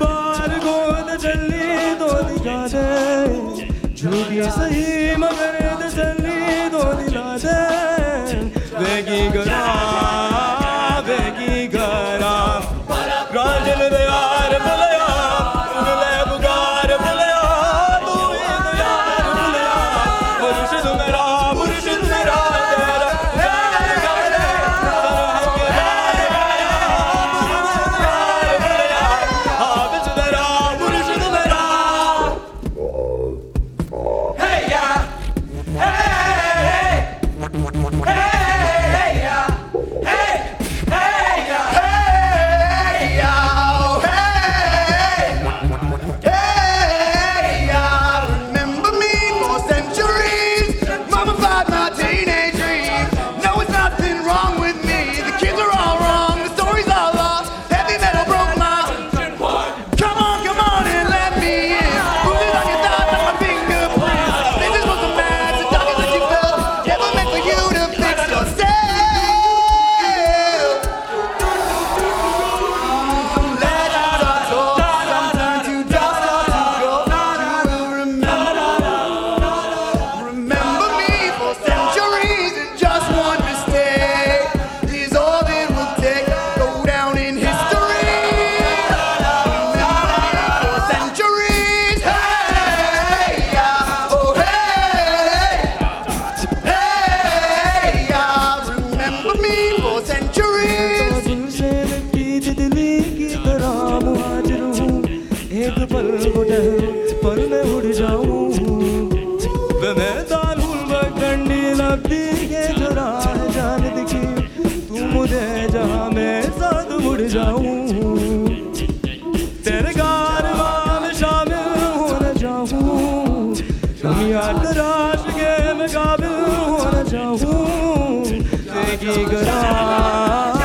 बार गोद चले दो निकाले झूठी सही मगर चले 나는 원하자 되기 그라